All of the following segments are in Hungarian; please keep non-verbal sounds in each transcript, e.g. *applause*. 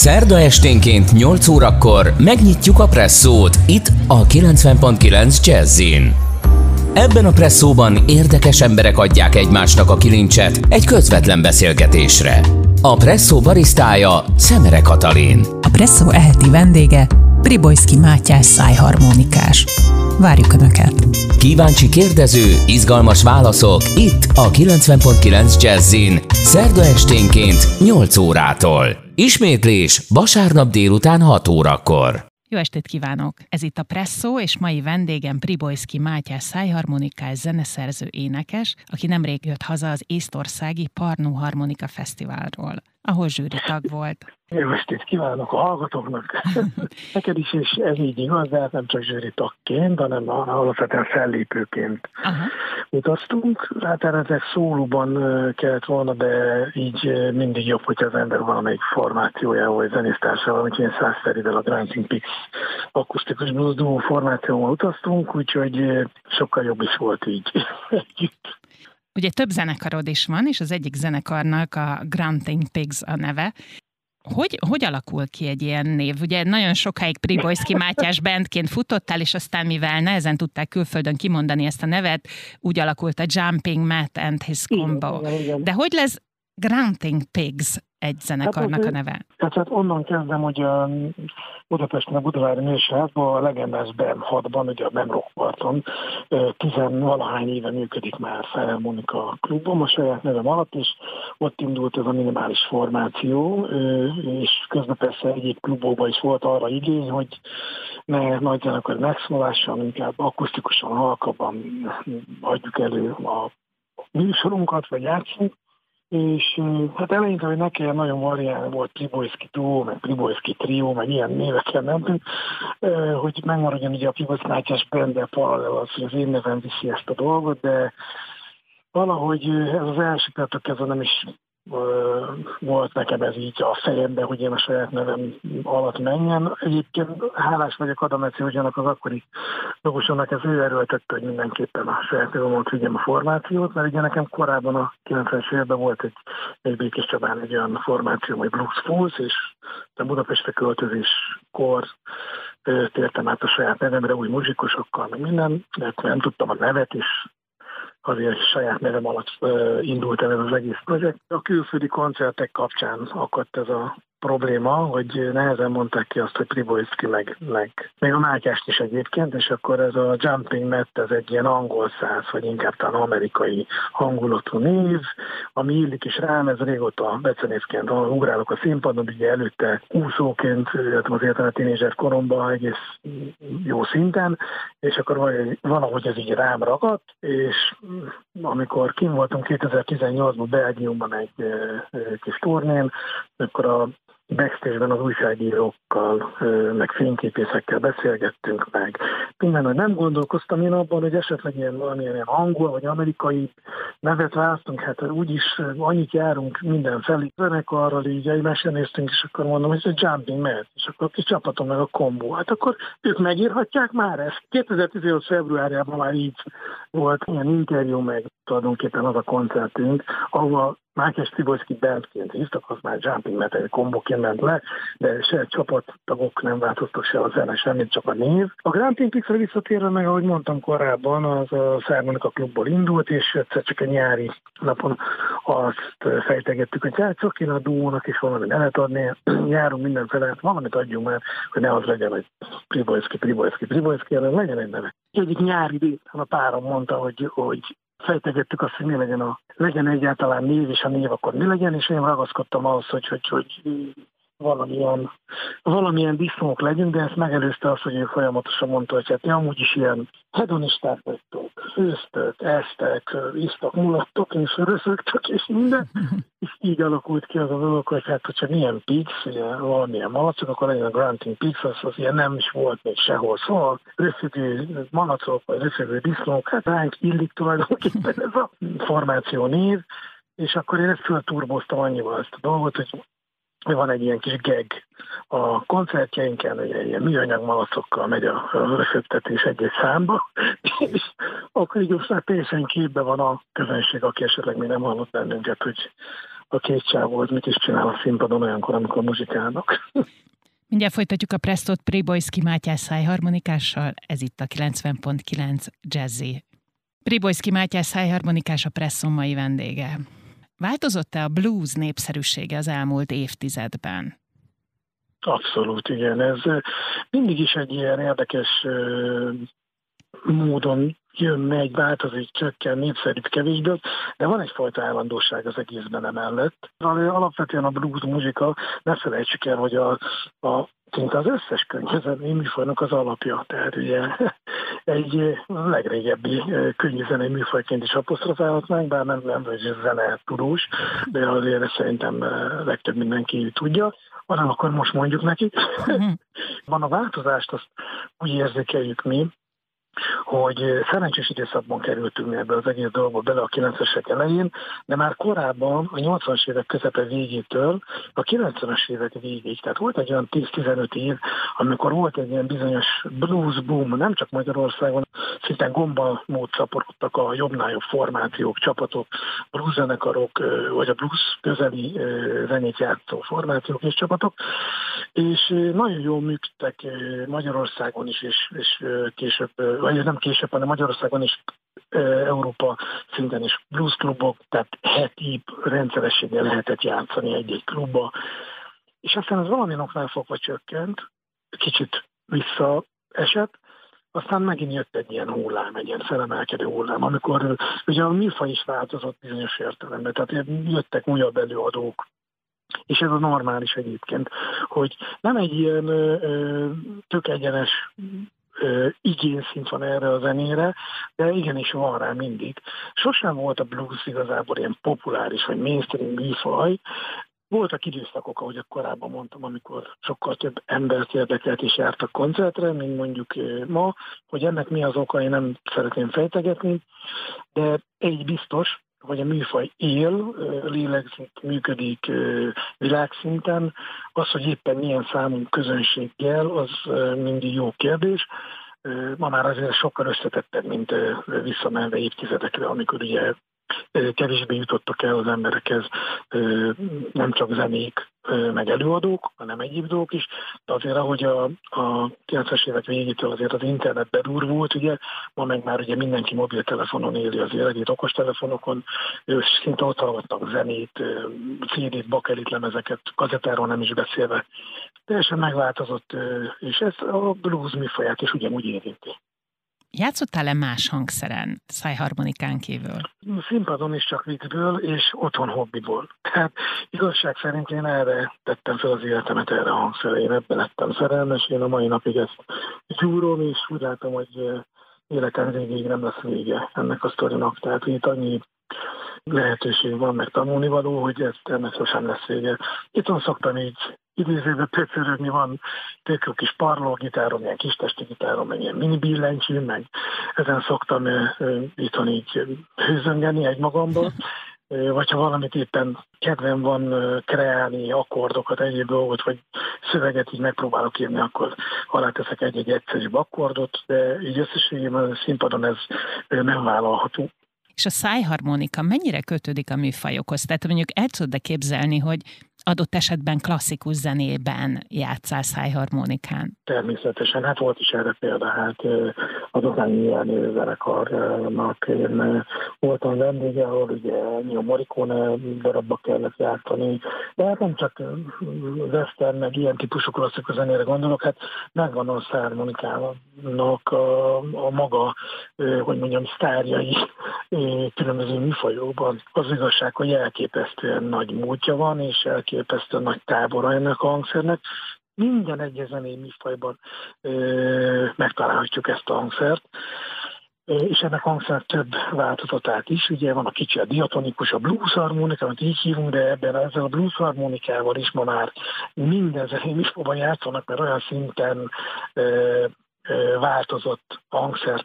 Szerda esténként 8 órakor megnyitjuk a presszót itt a 90.9 Jazzin. Ebben a presszóban érdekes emberek adják egymásnak a kilincset egy közvetlen beszélgetésre. A presszó barisztája Szemere Katalin. A presszó eheti vendége Pribojszki Mátyás szájharmonikás. Várjuk Önöket! Kíváncsi kérdező, izgalmas válaszok itt a 90.9 Jazzin. Szerda esténként 8 órától. Ismétlés vasárnap délután 6 órakor. Jó estét kívánok! Ez itt a Presszó, és mai vendégem Pribojszki Mátyás szájharmonikás zeneszerző énekes, aki nemrég jött haza az Észtországi Parnó Harmonika Fesztiválról, ahol zsűri tag volt. Jó estét kívánok a hallgatóknak! *laughs* Neked is, és ez így igaz, de hát nem csak zsűri tagként, hanem alapvetően fellépőként Aha. utaztunk. Hát eredetileg szólóban kellett volna, de így mindig jobb, hogyha az ember valamelyik formációjával, vagy zenésztársával, úgyhogy én Szász Ferivel a Granting Pix akusztikus blues duo formációval utaztunk, úgyhogy sokkal jobb is volt így *laughs* Ugye több zenekarod is van, és az egyik zenekarnak a Granting Pigs a neve. Hogy, hogy alakul ki egy ilyen név? Ugye nagyon sokáig Pribojszki *laughs* Mátyás bandként futottál, és aztán mivel nehezen tudták külföldön kimondani ezt a nevet, úgy alakult a Jumping Matt and His Combo. De hogy lesz Granting Pigs egy zenekarnak a neve? Hát, hát onnan kezdem, hogy a Budapesten a Budavári Nőseházban a legendás BEM 6-ban, ugye a BEM Rockparton, tizenvalahány éve működik már Felharmonika klubban, a saját nevem alatt, és ott indult ez a minimális formáció, és közben persze egyéb klubokban is volt arra igény, hogy ne nagy zenekar megszólással, inkább akusztikusan, halkabban adjuk elő a műsorunkat, vagy játszunk, és hát eleinte, hogy ne kelljen nagyon variálni, volt Pribojszki duó, meg Pribojszki trió, meg ilyen névekkel nem, hogy megmaradjon ugye a Pribojszki Nátyás Bende paralel az, hogy az én nevem viszi ezt a dolgot, de valahogy ez az első percek kezdve nem is volt nekem ez így a fejemben, hogy én a saját nevem alatt menjen. Egyébként hálás vagyok Adameci ugyanak az akkori dolgosomnak, ez ő erőltette, hogy mindenképpen a saját nevemet vigyem a formációt, mert ugye nekem korábban a 90-es évben volt egy, egy Békés Csabán egy olyan formáció, hogy Blues Fools, és a Budapestre költözéskor tértem át a saját nevemre új muzsikusokkal, meg minden, de nem tudtam a nevet, és azért saját nevem alatt indult el ez az egész projekt. A külföldi koncertek kapcsán akadt ez a probléma, hogy nehezen mondták ki azt, hogy Pribojszki meg, meg még a Mátyást is egyébként, és akkor ez a Jumping Matt, ez egy ilyen angol száz, vagy inkább talán amerikai hangulatú név, ami illik is rám, ez régóta becenévként ugrálok a színpadon, ugye előtte úszóként jöttem az a tínézser koromban egész jó szinten, és akkor valahogy ez így rám ragadt, és amikor kim voltunk 2018-ban Belgiumban egy kis turnén, akkor a backstage-ben az újságírókkal, meg fényképészekkel beszélgettünk meg. Minden, nem gondolkoztam én abban, hogy esetleg ilyen valamilyen ilyen angol vagy amerikai nevet választunk, hát úgyis annyit járunk mindenfelé. Zenekarral így mesenéztünk, és akkor mondom, hogy ez egy jumping man, és akkor a kis csapatom meg a kombó. Hát akkor ők megírhatják már ezt. 2018 februárjában már így volt ilyen interjú, meg tulajdonképpen az a koncertünk, ahol Mátyás Tiborszki bandként hívtak, az már Jumping Metal komboként ment le, de se csapattagok nem változtak se a zene, semmit, csak a név. A Grand Pixre visszatérve meg, ahogy mondtam korábban, az a Szármonika klubból indult, és egyszer csak egy nyári napon azt fejtegettük, hogy hát csak én a duónak is valami nevet adni, *clears throat* járunk mindenfele, hát valamit adjunk már, hogy ne az legyen, hogy Pribojszki, Pribojszki, Pribojszki, hanem legyen egy neve. Egyik nyári délután a párom mondta, hogy, hogy fejtegettük azt, hogy mi legyen, a, legyen egyáltalán név, és a név akkor mi legyen, és én ragaszkodtam ahhoz, hogy, hogy, hogy valamilyen, valamilyen disznók legyünk, de ezt megelőzte azt, hogy ő folyamatosan mondta, hogy hát amúgy is ilyen hedonisták vagytok, főztök, eztek, isztak, mulattok, és röszögtök, és minden. *laughs* És így alakult ki az a dolog, hogy hát, hogyha milyen pix, ugye, valamilyen malacok, akkor legyen a Granting Pix, az, az ilyen nem is volt még sehol. Szóval röszögő malacok, vagy röszögő disznók, hát ránk illik tulajdonképpen ez a *laughs* formáció név, és akkor én ezt fölturboztam annyival ezt a dolgot, hogy van egy ilyen kis geg a koncertjeinken, egy ilyen műanyag malacokkal megy a összetetés egy-egy számba, *laughs* és akkor így most már teljesen képbe van a közönség, aki esetleg még nem hallott bennünket, hogy a két csáv mit is csinál a színpadon olyankor, amikor muzsikálnak. *laughs* Mindjárt folytatjuk a Prestot Priboyski Mátyás szájharmonikással, ez itt a 90.9 Jazzy. Priboyski Mátyás szájharmonikás a Presson mai vendége. Változott-e a blues népszerűsége az elmúlt évtizedben? Abszolút, igen. Ez mindig is egy ilyen érdekes módon jön, megy, változik, csökken, népszerűbb, kevésbé, de van egyfajta állandóság az egészben emellett. Alapvetően a blues muzsika, ne felejtsük el, hogy a, a szinte az összes könyvzenei műfajnak az alapja. Tehát ugye *laughs* egy legrégebbi könyvzenei műfajként is apostrofálhatnánk, bár nem, nem vagy zene tudós, de azért szerintem legtöbb mindenki tudja hanem akkor most mondjuk neki. Mhm. *laughs* Van a változást, azt úgy érzékeljük mi, hogy szerencsés időszakban kerültünk ebbe az egész dolgba bele a 90-esek elején, de már korábban, a 80-as évek közepe végétől a 90-es évek végéig, tehát volt egy olyan 10-15 év, amikor volt egy ilyen bizonyos blues boom, nem csak Magyarországon, szinte gomba mód szaporodtak a jobbnál jobb formációk, csapatok, blues zenekarok, vagy a blues közeli zenét játszó formációk és csapatok, és nagyon jól működtek Magyarországon is, és, és később vagy nem később, hanem Magyarországon is Európa szinten is bluesklubok, tehát heti rendszerességgel lehetett játszani egy-egy klubba. És aztán az valami oknál fogva csökkent, kicsit visszaesett, aztán megint jött egy ilyen hullám, egy ilyen felemelkedő hullám, amikor ugye a műfaj is változott bizonyos értelemben, tehát jöttek újabb előadók, és ez a normális egyébként, hogy nem egy ilyen ö, tök egyenes igényszint van erre a zenére, de igenis van rá mindig. Sosem volt a blues igazából ilyen populáris vagy mainstream műfaj, voltak időszakok, ahogy korábban mondtam, amikor sokkal több embert érdekelt és jártak koncertre, mint mondjuk ma, hogy ennek mi az oka, én nem szeretném fejtegetni, de egy biztos, hogy a műfaj él, lélegzik, működik világszinten. Az, hogy éppen milyen számú közönséggel, az mindig jó kérdés. Ma már azért sokkal összetettebb, mint visszamenve évtizedekre, amikor ugye kevésbé jutottak el az emberekhez nem csak zenék, meg előadók, hanem egyéb dolgok is, de azért ahogy a, a 90-es évek végétől azért az internet bedurvult, ugye, ma meg már ugye mindenki mobiltelefonon éli az életét, okostelefonokon, szinte ott hallgatnak zenét, CD-t, bakelit lemezeket, kazettáról nem is beszélve. Teljesen megváltozott, és ez a blues műfaját is ugyanúgy érinti. Játszottál-e más hangszeren, szájharmonikán kívül? Színpadon is csak viccből, és otthon hobbiból. Tehát igazság szerint én erre tettem fel az életemet erre a hangszerre, én ebben lettem szerelmes, én a mai napig ezt gyúrom, és úgy látom, hogy életem végéig nem lesz vége ennek a sztorinak. Tehát itt annyi lehetőség van, meg tanulni való, hogy ez ennek sosem lesz vége. Itt szoktam így idézőben pöcörögni, van tök jó kis parlógitárom, ilyen kis testi gitárom, meg ilyen mini billentyű, meg ezen szoktam itthon így hőzöngeni egy magamból, vagy ha valamit éppen kedvem van kreálni, akkordokat, egyéb dolgot, vagy szöveget így megpróbálok írni, akkor aláteszek egy-egy egyszerűbb akkordot, de így összességében a színpadon ez nem vállalható. És a szájharmonika mennyire kötődik a műfajokhoz? Tehát mondjuk el tudod képzelni, hogy adott esetben klasszikus zenében játszál szájharmonikán? Természetesen, hát volt is erre példa, hát az Okányi Jenő zenekarnak én voltam vendége, ahol ugye a Morricone darabba kellett játszani, de hát nem csak western, meg ilyen típusú klasszikus zenére gondolok, hát megvan a szájharmonikának a, a maga, hogy mondjam, sztárjai különböző műfajokban. Az igazság, hogy elképesztően nagy múltja van, és elképesztően elképesztő nagy tábora ennek a hangszernek. Minden egyes zenei műfajban megtalálhatjuk ezt a hangszert és ennek hangszer több változatát is. Ugye van a kicsi a diatonikus, a blues harmonika, amit így hívunk, de ebben ezzel a blues harmonikával is ma már minden zenei műfajban játszanak, mert olyan szinten ö, ö, változott a hangszer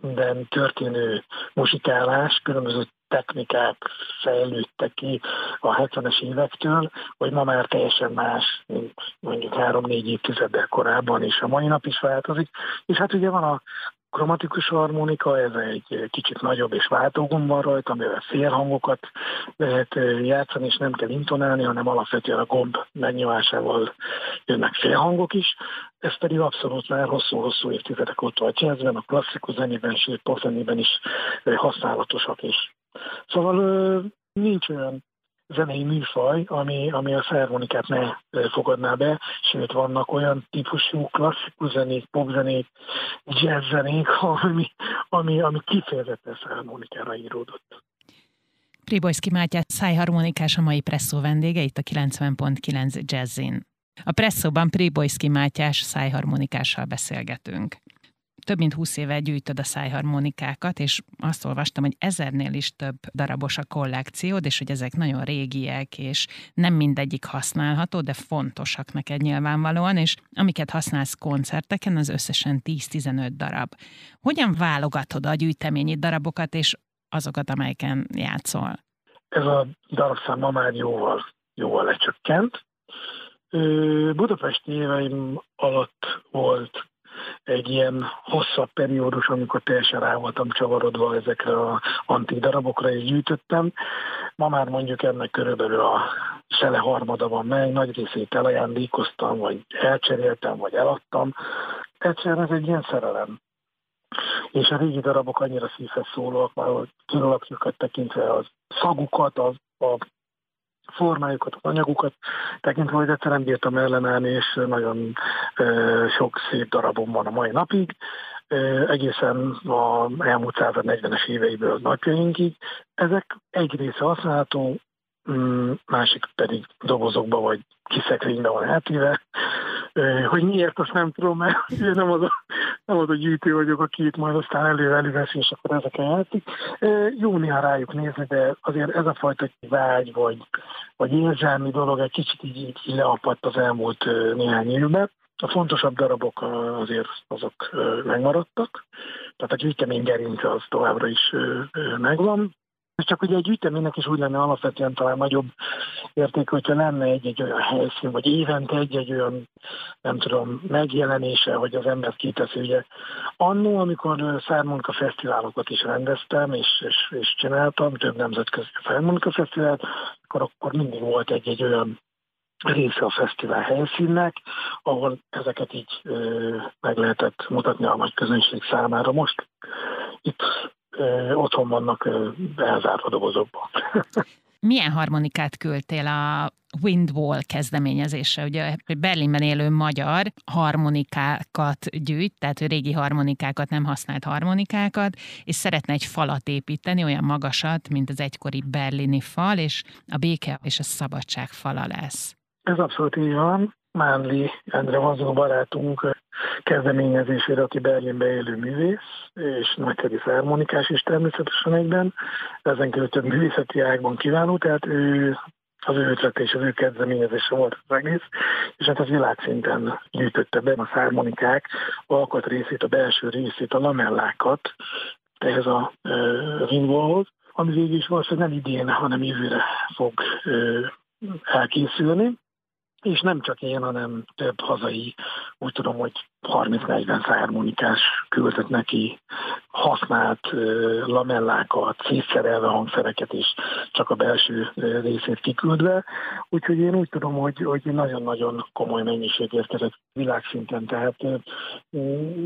minden történő musikálás, különböző technikák fejlődtek ki a 70-es évektől, hogy ma már teljesen más, mint mondjuk három-négy évtizeddel korábban, és a mai nap is változik. És hát ugye van a kromatikus harmonika, ez egy kicsit nagyobb és váltógomb van rajta, amivel félhangokat lehet játszani, és nem kell intonálni, hanem alapvetően a gomb megnyomásával jönnek félhangok is. Ez pedig abszolút már hosszú-hosszú évtizedek óta a jazzben, a klasszikus zenében, sőt popzenében is használatosak is. Szóval nincs olyan zenei műfaj, ami, ami a szermonikát ne fogadná be, sőt vannak olyan típusú klasszikus zenék, popzenék, jazzzenék, *laughs* ami, ami, ami kifejezetten szermonikára íródott. Pribojszki Mátyás szájharmonikás a mai presszó vendége itt a 90.9 Jazzin. A presszóban Pribojszki Mátyás szájharmonikással beszélgetünk több mint húsz éve gyűjtöd a szájharmonikákat, és azt olvastam, hogy ezernél is több darabos a kollekciód, és hogy ezek nagyon régiek, és nem mindegyik használható, de fontosak neked nyilvánvalóan, és amiket használsz koncerteken, az összesen 10-15 darab. Hogyan válogatod a gyűjteményi darabokat, és azokat, amelyeken játszol? Ez a darabszám ma már jóval, jóval lecsökkent. Budapesti éveim alatt volt egy ilyen hosszabb periódus, amikor teljesen rá voltam csavarodva ezekre a antik darabokra, és gyűjtöttem. Ma már mondjuk ennek körülbelül a szele harmada van meg, nagy részét elajándékoztam, vagy elcseréltem, vagy eladtam. Egyszerűen ez egy ilyen szerelem. És a régi darabok annyira szívhez szólóak, már kilapjukat tekintve az szagukat, az, a formájukat, anyagukat, tekintve, hogy egyszerűen bírtam ellenállni, és nagyon e, sok szép darabom van a mai napig, e, egészen a elmúlt 140-es éveiből napjainkig. Ezek egy része használható, mm, másik pedig dobozokba vagy kiszekrénybe van eltéve, hogy miért, azt nem tudom, mert *laughs* nem az a, nem az a gyűjtő vagyok, aki itt majd aztán elő előveszi, és akkor ezeken játszik. Jó néha rájuk nézni, de azért ez a fajta vágy, vagy, vagy érzelmi dolog egy kicsit így, így leapadt az elmúlt néhány évben. A fontosabb darabok azért azok megmaradtak, tehát a gyűjtemény gerince az továbbra is megvan. Ez csak ugye egy gyűjteménynek is úgy lenne alapvetően talán nagyobb érték, hogyha lenne egy-egy olyan helyszín, vagy évente egy-egy olyan, nem tudom, megjelenése, hogy az ember kiteszi. Ugye annó, amikor Szármunka fesztiválokat is rendeztem, és, és, és csináltam, több nemzetközi Szármunka fesztivált, akkor, akkor mindig volt egy-egy olyan része a fesztivál helyszínnek, ahol ezeket így ö, meg lehetett mutatni a nagy közönség számára. Most itt otthon vannak elzárva dobozokban. *laughs* Milyen harmonikát küldtél a Windwall kezdeményezésre? Ugye Berlinben élő magyar harmonikákat gyűjt, tehát régi harmonikákat, nem használt harmonikákat, és szeretne egy falat építeni, olyan magasat, mint az egykori berlini fal, és a béke és a szabadság fala lesz. Ez abszolút így van. Mánli Endre Vazó barátunk kezdeményezésére, aki Berlinbe élő művész, és nagyszerű harmonikás is természetesen egyben, ezen kívül több művészeti ágban kívánó, tehát ő az ő ötlete és az ő kezdeményezése volt az egész, és hát az világszinten gyűjtötte be a szármonikák alkatrészét, a belső részét, a lamellákat ehhez a, invóhoz, ami végül is valószínűleg nem idén, hanem jövőre fog elkészülni és nem csak én, hanem több hazai, úgy tudom, hogy 30-40 szármonikás küldött neki használt uh, lamellákat, szétszerelve hangszereket is, csak a belső részét kiküldve. Úgyhogy én úgy tudom, hogy, hogy nagyon-nagyon komoly mennyiség érkezett világszinten, tehát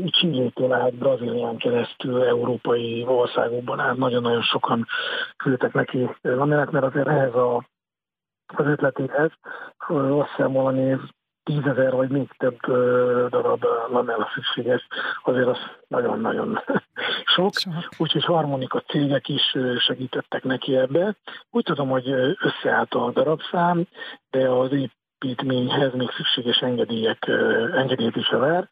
Csillétől át, Brazílián keresztül, európai országokban át nagyon-nagyon sokan küldtek neki lamellát, mert azért ehhez a az ötletéhez. Azt hiszem valami tízezer vagy még több darab lamella szükséges, azért az nagyon-nagyon *laughs* sok. Úgyhogy harmonika cégek is segítettek neki ebbe. Úgy tudom, hogy összeállt a darabszám, de az építményhez még szükséges engedélyek, engedélyt is vár.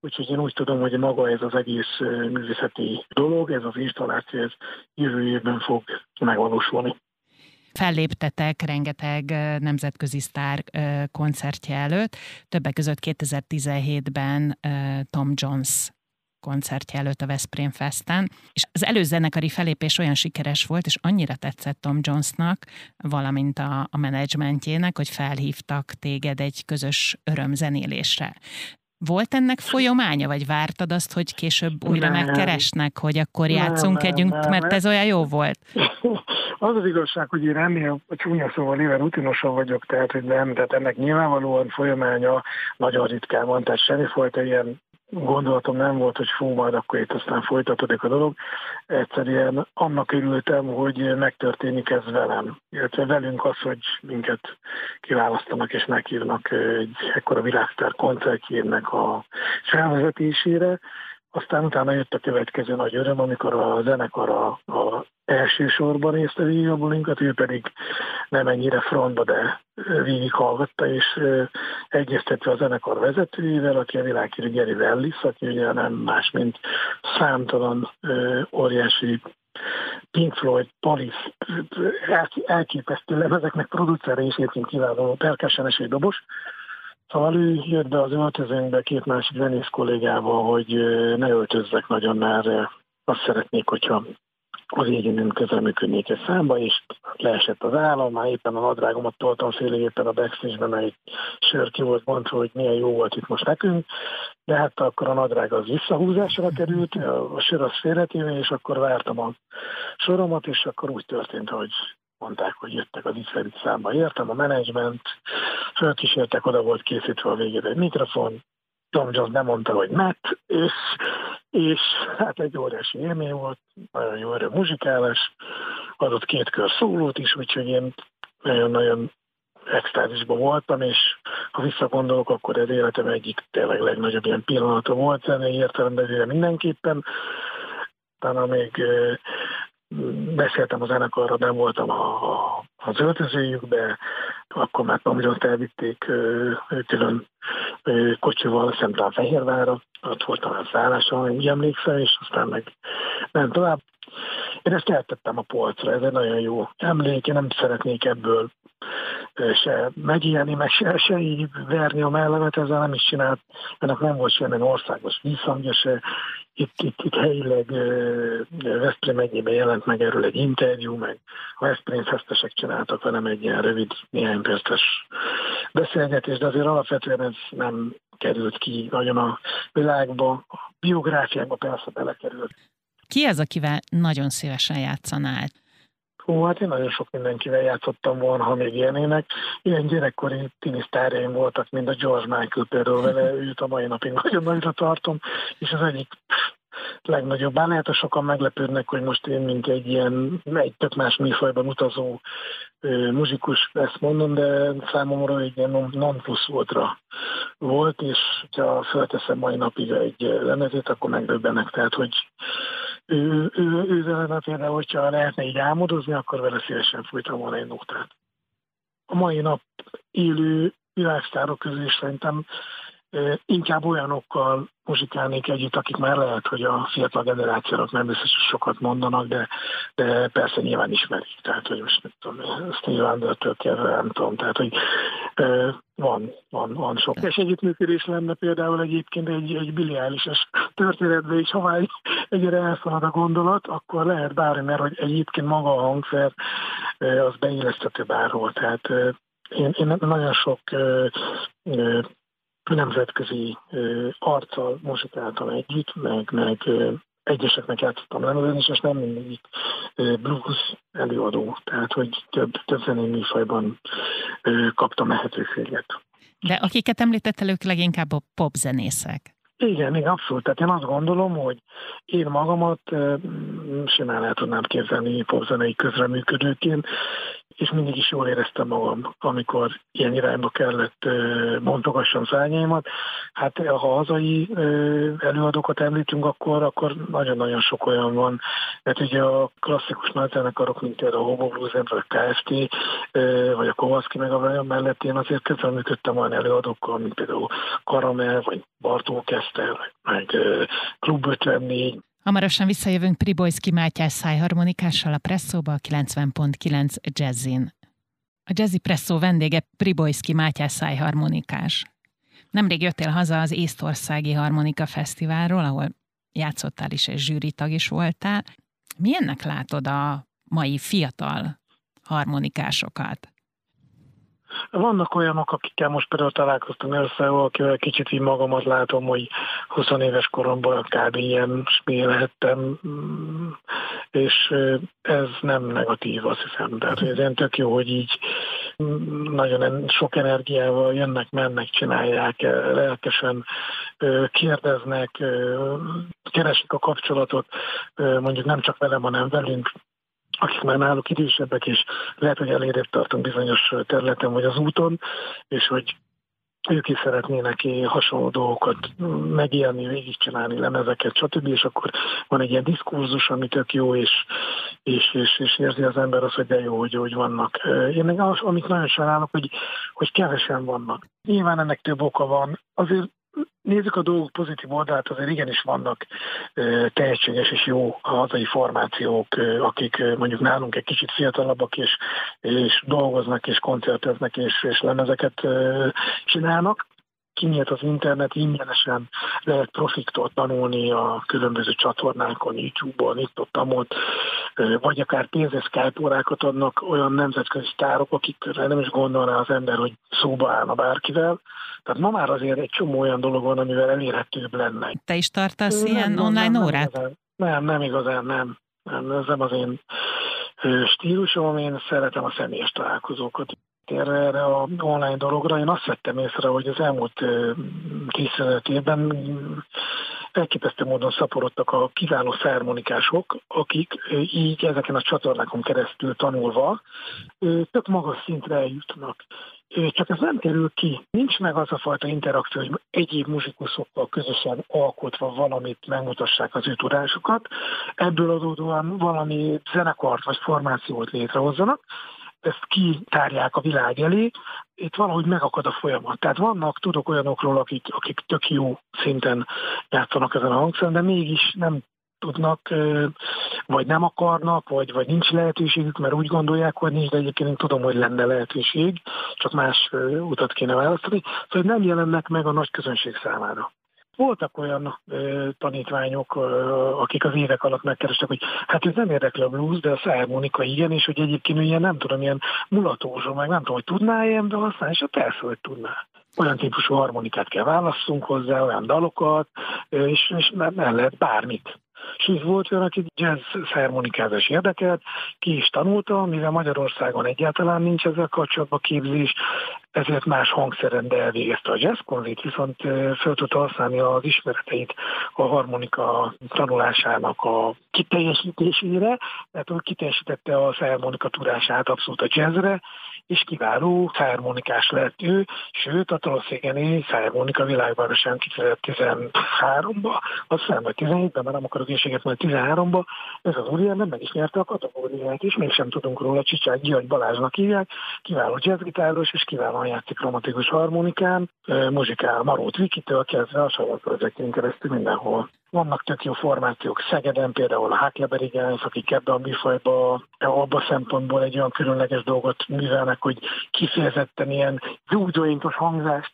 Úgyhogy én úgy tudom, hogy maga ez az egész művészeti dolog, ez az installáció, ez jövő évben fog megvalósulni felléptetek rengeteg nemzetközi sztár koncertje előtt, többek között 2017-ben Tom Jones koncertje előtt a Veszprém Festen, és az előzenekari felépés olyan sikeres volt, és annyira tetszett Tom Jonesnak, valamint a, a menedzsmentjének, hogy felhívtak téged egy közös örömzenélésre. Volt ennek folyamánya, vagy vártad azt, hogy később újra nem. megkeresnek, hogy akkor játszunk nem, együnk, nem, mert ez olyan jó volt? *laughs* Az az igazság, hogy én ennél a csúnya szóval éve rutinosan vagyok, tehát hogy nem, tehát ennek nyilvánvalóan folyamánya nagyon ritkán van, tehát semmifajta ilyen gondolatom nem volt, hogy fú, majd akkor itt aztán folytatódik a dolog. Egyszerűen annak örültem, hogy megtörténik ez velem. Illetve velünk az, hogy minket kiválasztanak és meghívnak egy ekkora világsztár koncertjének a felvezetésére. Aztán utána jött a következő nagy öröm, amikor a zenekar a, a elsősorban nézte végig a bulinkat, ő pedig nem ennyire frontba, de végighallgatta, és egyeztetve a zenekar vezetőjével, aki a világhírű Geri Wellis, aki ugye nem más, mint számtalan óriási Pink Floyd, Police, elképesztő lemezeknek producere és egyébként kiváló perkesen egy dobos, Szóval ő jött be az öltözőnkbe két másik zenész kollégával, hogy ne öltözzek nagyon, mert azt szeretnék, hogyha az égénén közreműködnék egy számba, és leesett az állam, már éppen a nadrágomat toltam fél éppen a backstage-be, mert egy sör ki volt mondva, hogy milyen jó volt itt most nekünk, de hát akkor a nadrág az visszahúzásra került, a sör az félretéve, és akkor vártam a soromat, és akkor úgy történt, hogy mondták, hogy jöttek az Isferit számba. Értem, a menedzsment, fölkísértek, oda volt készítve a végére egy mikrofon, Tom Jones bemondta, hogy Matt, és, és hát egy óriási élmény volt, nagyon jó erő muzsikálás, adott két kör szólót is, úgyhogy én nagyon-nagyon extázisban voltam, és ha visszagondolok, akkor ez életem egyik tényleg legnagyobb ilyen pillanata volt zenei értelemben mindenképpen. Utána még beszéltem a zenekarra, nem voltam a, a, az öltözőjükbe, akkor már Jones elvitték külön kocsival szemtelen Fehérvára, ott voltam a szálláson, úgy emlékszem, és aztán meg nem tovább. Én ezt eltettem a polcra, ez egy nagyon jó emlék, én nem szeretnék ebből se megélni, meg se, se így verni a mellemet, ezzel nem is csinált, ennek nem volt semmilyen országos visszhangja se. Itt, itt, itt helyileg Veszprém megyében jelent meg erről egy interjú, meg a Veszprém fesztesek csináltak velem egy ilyen rövid, néhány perces beszélgetés, de azért alapvetően ez nem került ki nagyon a világba. A biográfiákba persze belekerült. Ki az, akivel nagyon szívesen játszanál? Hú, hát én nagyon sok mindenkivel játszottam volna, ha még élnének. Ilyen gyerekkori tinisztárjaim voltak, mint a George Michael például vele, őt a mai napig nagyon nagyra tartom, és az egyik legnagyobb. Bár lehet, hogy sokan meglepődnek, hogy most én, mint egy ilyen, egy tök más műfajban utazó ö, muzsikus ezt mondom, de számomra egy ilyen non plus voltra volt, és ha felteszem mai napig egy lemezét, akkor megdöbbenek. Tehát, hogy ő, ő, ő vele például, hogyha lehetne így álmodozni, akkor vele szívesen fújtam volna egy nótát. A mai nap élő világsztárok közül szerintem inkább olyanokkal muzsikálnék együtt, akik már lehet, hogy a fiatal generációk nem biztos, hogy sokat mondanak, de, de persze nyilván ismerik. Tehát, hogy most nem tudom, Steve Wonder-től kezdve, nem tudom. Tehát, hogy van, van, van sok. És együttműködés lenne például egyébként egy, egy biliálises történetben is, ha már egyre elszalad a gondolat, akkor lehet bármi, mert hogy egyébként maga a hangszer az beilleszthető bárhol. Tehát én, én nagyon sok nemzetközi arccal muzsikáltam együtt, meg, meg egyeseknek játszottam lemezen, és nem mindig blues előadó, tehát hogy több, több zenei műfajban kaptam lehetőséget. De akiket említettel, ők leginkább a popzenészek. Igen, igen, abszolút. Tehát én azt gondolom, hogy én magamat simán el tudnám képzelni popzenei közreműködőként, és mindig is jól éreztem magam, amikor ilyen irányba kellett bontogassam szárnyaimat. Hát ha hazai előadókat említünk, akkor, akkor nagyon-nagyon sok olyan van. Mert ugye a klasszikus nagyzenekarok, mint például a Hobo Blues a KFT, vagy a Kowalski meg a Vajon mellett én azért közreműködtem olyan előadókkal, mint például Karamel, vagy Bartó Keszter, meg Klub 54, Hamarosan visszajövünk Pribojszki Mátyás szájharmonikással a Presszóba a 90.9 Jazzin. A Jazzy Presszó vendége Pribojszki Mátyás szájharmonikás. Nemrég jöttél haza az Észtországi Harmonika Fesztiválról, ahol játszottál is és zsűritag is voltál. Milyennek látod a mai fiatal harmonikásokat? Vannak olyanok, akikkel most például találkoztam össze, akivel kicsit így magamat látom, hogy 20 éves koromban kb. ilyen lehettem, mm, és ez nem negatív, azt hiszem. Tehát ez ilyen tök jó, hogy így mm, nagyon sok energiával jönnek, mennek, csinálják, lelkesen kérdeznek, keresik a kapcsolatot, mondjuk nem csak velem, hanem velünk, akik már náluk idősebbek, és lehet, hogy elérett tartunk bizonyos területen vagy az úton, és hogy ők is szeretnének hasonló dolgokat megélni, végigcsinálni, lemezeket, stb. És akkor van egy ilyen diskurzus, ami tök jó, és, és, és, és érzi az ember azt, hogy de jó, hogy, hogy vannak. Én meg az, amit nagyon sajnálok, hogy, hogy kevesen vannak. Nyilván ennek több oka van. Azért Nézzük a dolgok pozitív oldalát, azért igenis vannak tehetséges és jó hazai formációk, akik mondjuk nálunk egy kicsit fiatalabbak, és, és dolgoznak, és koncerteznek, és, és lemezeket csinálnak kinyílt az internet, ingyenesen lehet profiktól tanulni a különböző csatornákon, YouTube-on, itt ott, amott, vagy akár pénzes Skype órákat adnak olyan nemzetközi sztárok, akikre nem is gondolná az ember, hogy szóba állna bárkivel. Tehát ma már azért egy csomó olyan dolog van, amivel elérhetőbb lenne. Te is tartasz nem, ilyen nem, online nem, órát? Nem, nem, nem igazán, nem. nem. Ez nem az én stílusom, én szeretem a személyes találkozókat erre, erre a online dologra. Én azt vettem észre, hogy az elmúlt 15 évben elképesztő módon szaporodtak a kiváló szermonikások, akik így ezeken a csatornákon keresztül tanulva tök magas szintre eljutnak. Csak ez nem kerül ki. Nincs meg az a fajta interakció, hogy egyéb muzsikusokkal közösen alkotva valamit megmutassák az ő tudásukat, ebből adódóan valami zenekart vagy formációt létrehozzanak, ezt kitárják a világ elé, itt valahogy megakad a folyamat. Tehát vannak, tudok olyanokról, akik, akik tök jó szinten játszanak ezen a hangszeren, de mégis nem tudnak, vagy nem akarnak, vagy, vagy nincs lehetőségük, mert úgy gondolják, hogy nincs, de egyébként én tudom, hogy lenne lehetőség, csak más utat kéne választani, szóval nem jelennek meg a nagy közönség számára. Voltak olyan ö, tanítványok, ö, akik az évek alatt megkerestek, hogy hát ez nem érdekli a blues, de a szármonika igen, és hogy egyébként ilyen nem tudom, ilyen mulatózó, meg nem tudom, hogy tudná ilyen használni, és persze, hogy tudná olyan típusú harmonikát kell válasszunk hozzá, olyan dalokat, és, és nem, nem lehet bármit. És volt olyan, aki jazz harmonikázás érdekelt, ki is tanulta, mivel Magyarországon egyáltalán nincs ezzel kapcsolatban képzés, ezért más hangszeren, de elvégezte a jazzkonzit, viszont fel tudta használni az ismereteit a harmonika tanulásának a kiteljesítésére, mert ő kiteljesítette a harmonika tudását abszolút a jazzre, és kiváló harmonikás lett ő, sőt a Toloszégeni harmonika világbajnokság 2013-ban, azt hiszem, vagy 17-ben, mert nem akarok éjséget majd 13-ban, ez az úriember meg is nyerte a kategóriát, és mégsem tudunk róla, Csicsák György Balázsnak hívják, kiváló jazzgitáros, és kiválóan játszik romantikus harmonikán, muzsikál Marót Vikitől kezdve a saját projektjén keresztül mindenhol. Vannak tök jó formációk Szegeden, például a Hákleber Gáns, akik ebben a műfajban, abban a szempontból egy olyan különleges dolgot művelnek, hogy kifejezetten ilyen gyúgyóintos hangzást,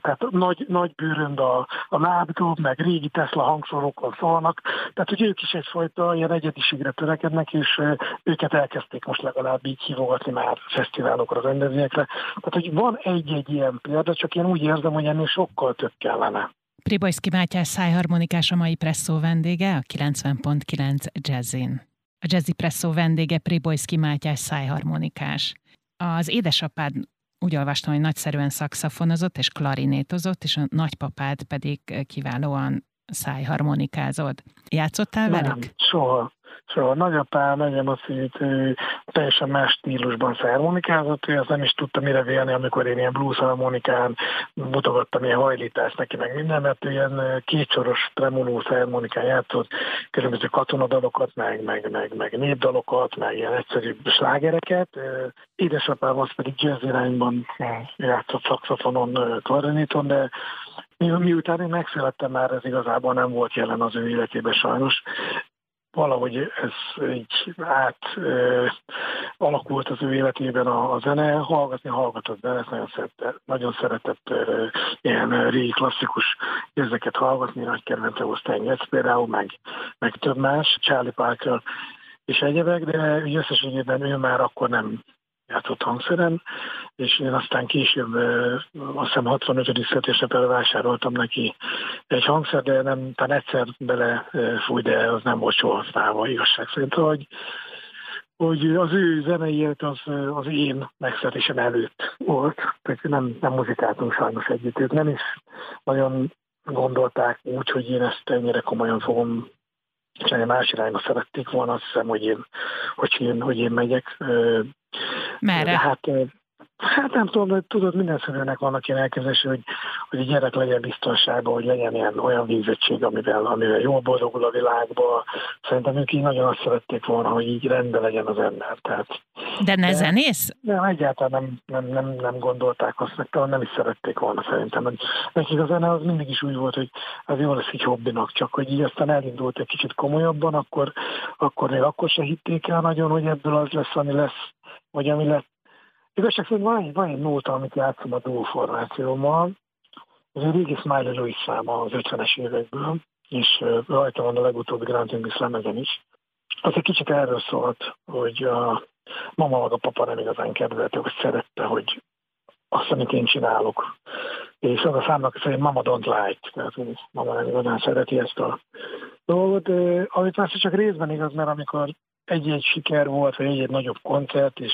tehát nagy, nagy bőrönd a, a lábdob, meg régi Tesla hangszorokkal szólnak, tehát hogy ők is egyfajta ilyen egyediségre törekednek, és őket elkezdték most legalább így hívogatni már fesztiválokra, rendezvényekre. Tehát, hogy van egy-egy ilyen példa, csak én úgy érzem, hogy ennél sokkal több kellene. Pribojszki Mátyás szájharmonikás a mai presszó vendége, a 90.9 Jazzin. A Jazzy Presszó vendége Pribojszki Mátyás szájharmonikás. Az édesapád úgy olvastam, hogy nagyszerűen szakszafonozott és klarinétozott, és a nagypapád pedig kiválóan szájharmonikázott. Játszottál Nem, velük? soha. Szóval nagyapám, engem azt így teljesen más stílusban szermonikázott, ő azt nem is tudta mire vélni, amikor én ilyen blues harmonikán mutogattam ilyen hajlítást neki, meg minden, mert ilyen kétsoros tremoló szermonikán játszott különböző katonadalokat, meg, meg, meg, meg népdalokat, meg ilyen egyszerű slágereket. Édesapám az pedig jazz irányban játszott szakszafonon, klarinéton, de miután én megszülettem már, ez igazából nem volt jelen az ő életében sajnos valahogy ez így át ö, alakult az ő életében a, a zene, hallgatni hallgatott ezt nagyon, szerette, nagyon szeretett ö, ilyen régi klasszikus érzeket hallgatni, nagy kedvence volt Stan például, meg, meg több más, Charlie Parker és egyebek, de összességében ő már akkor nem játszott hangszeren, és én aztán később azt hiszem 65. születésnapjára vásároltam neki egy hangszer, de nem, talán egyszer bele fúj, de az nem volt soha használva igazság szerint, hogy hogy az ő zenei élet az, az én megszeretésem előtt volt, tehát nem, nem muzikáltunk sajnos együtt, ők nem is nagyon gondolták úgy, hogy én ezt ennyire komolyan fogom és más irányba szerették volna, azt hiszem, hogy én, hogy én, hogy én megyek. Merre? De hát Hát nem tudom, hogy tudod, minden szülőnek vannak ilyen elképzelése, hogy, hogy a gyerek legyen biztonságban, hogy legyen ilyen olyan vízettség, amivel, amivel jól boldogul a világba. Szerintem ők így nagyon azt szerették volna, hogy így rendben legyen az ember. Tehát, de ne de, zenész? Nem, egyáltalán nem, nem, nem, nem gondolták azt, meg talán nem is szerették volna szerintem. Nekik a zene az mindig is úgy volt, hogy az jó lesz egy hobbinak, csak hogy így aztán elindult egy kicsit komolyabban, akkor, akkor még akkor se hitték el nagyon, hogy ebből az lesz, ami lesz, vagy ami lett Igazság szerint van van egy nóta, amit játszom a duo formációmmal. Ez egy régi Smiley Lewis száma az 50-es évekből, és rajta van a legutóbbi Grand English lemezen is. Az egy kicsit erről szólt, hogy a mama meg a papa nem igazán kedvelte, hogy szerette, hogy azt, amit én csinálok. És az a számnak szerint mama don't like, tehát mama nem igazán szereti ezt a dolgot, amit persze csak részben igaz, mert amikor egy-egy siker volt, vagy egy-egy nagyobb koncert, és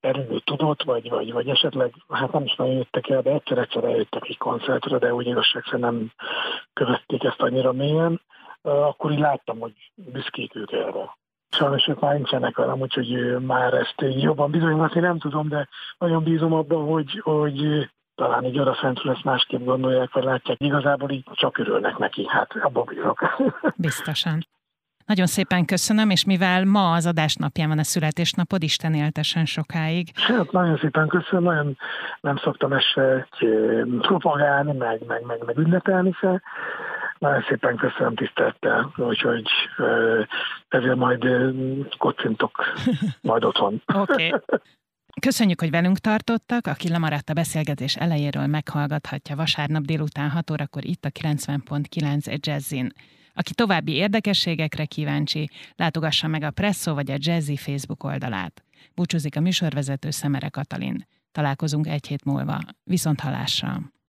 erről tudott, vagy, vagy, vagy esetleg, hát nem is nagyon jöttek el, de egyszer-egyszer eljöttek egy koncertre, de úgy igazság nem követték ezt annyira mélyen, akkor így láttam, hogy büszkék ők erre. Sajnos ők már nincsenek velem, úgyhogy már ezt így jobban bizonyítani nem tudom, de nagyon bízom abban, hogy, hogy talán így odafentről ezt másképp gondolják, vagy látják. Igazából így csak örülnek neki, hát abban bízok. Biztosan. Nagyon szépen köszönöm, és mivel ma az adásnapján van a születésnapod, Isten éltesen sokáig. Hát nagyon szépen köszönöm, nagyon nem szoktam ezt propagálni, meg, meg, meg, meg ünnepelni se. Nagyon szépen köszönöm tisztelettel, úgyhogy ezért majd kocintok majd otthon. *laughs* Oké. Okay. Köszönjük, hogy velünk tartottak. Aki lemaradt a beszélgetés elejéről, meghallgathatja vasárnap délután 6 órakor itt a 90.9 Jazzin. Aki további érdekességekre kíváncsi, látogassa meg a Presso vagy a Jazzy Facebook oldalát. Búcsúzik a műsorvezető Szemere Katalin. Találkozunk egy hét múlva. Viszont halásra!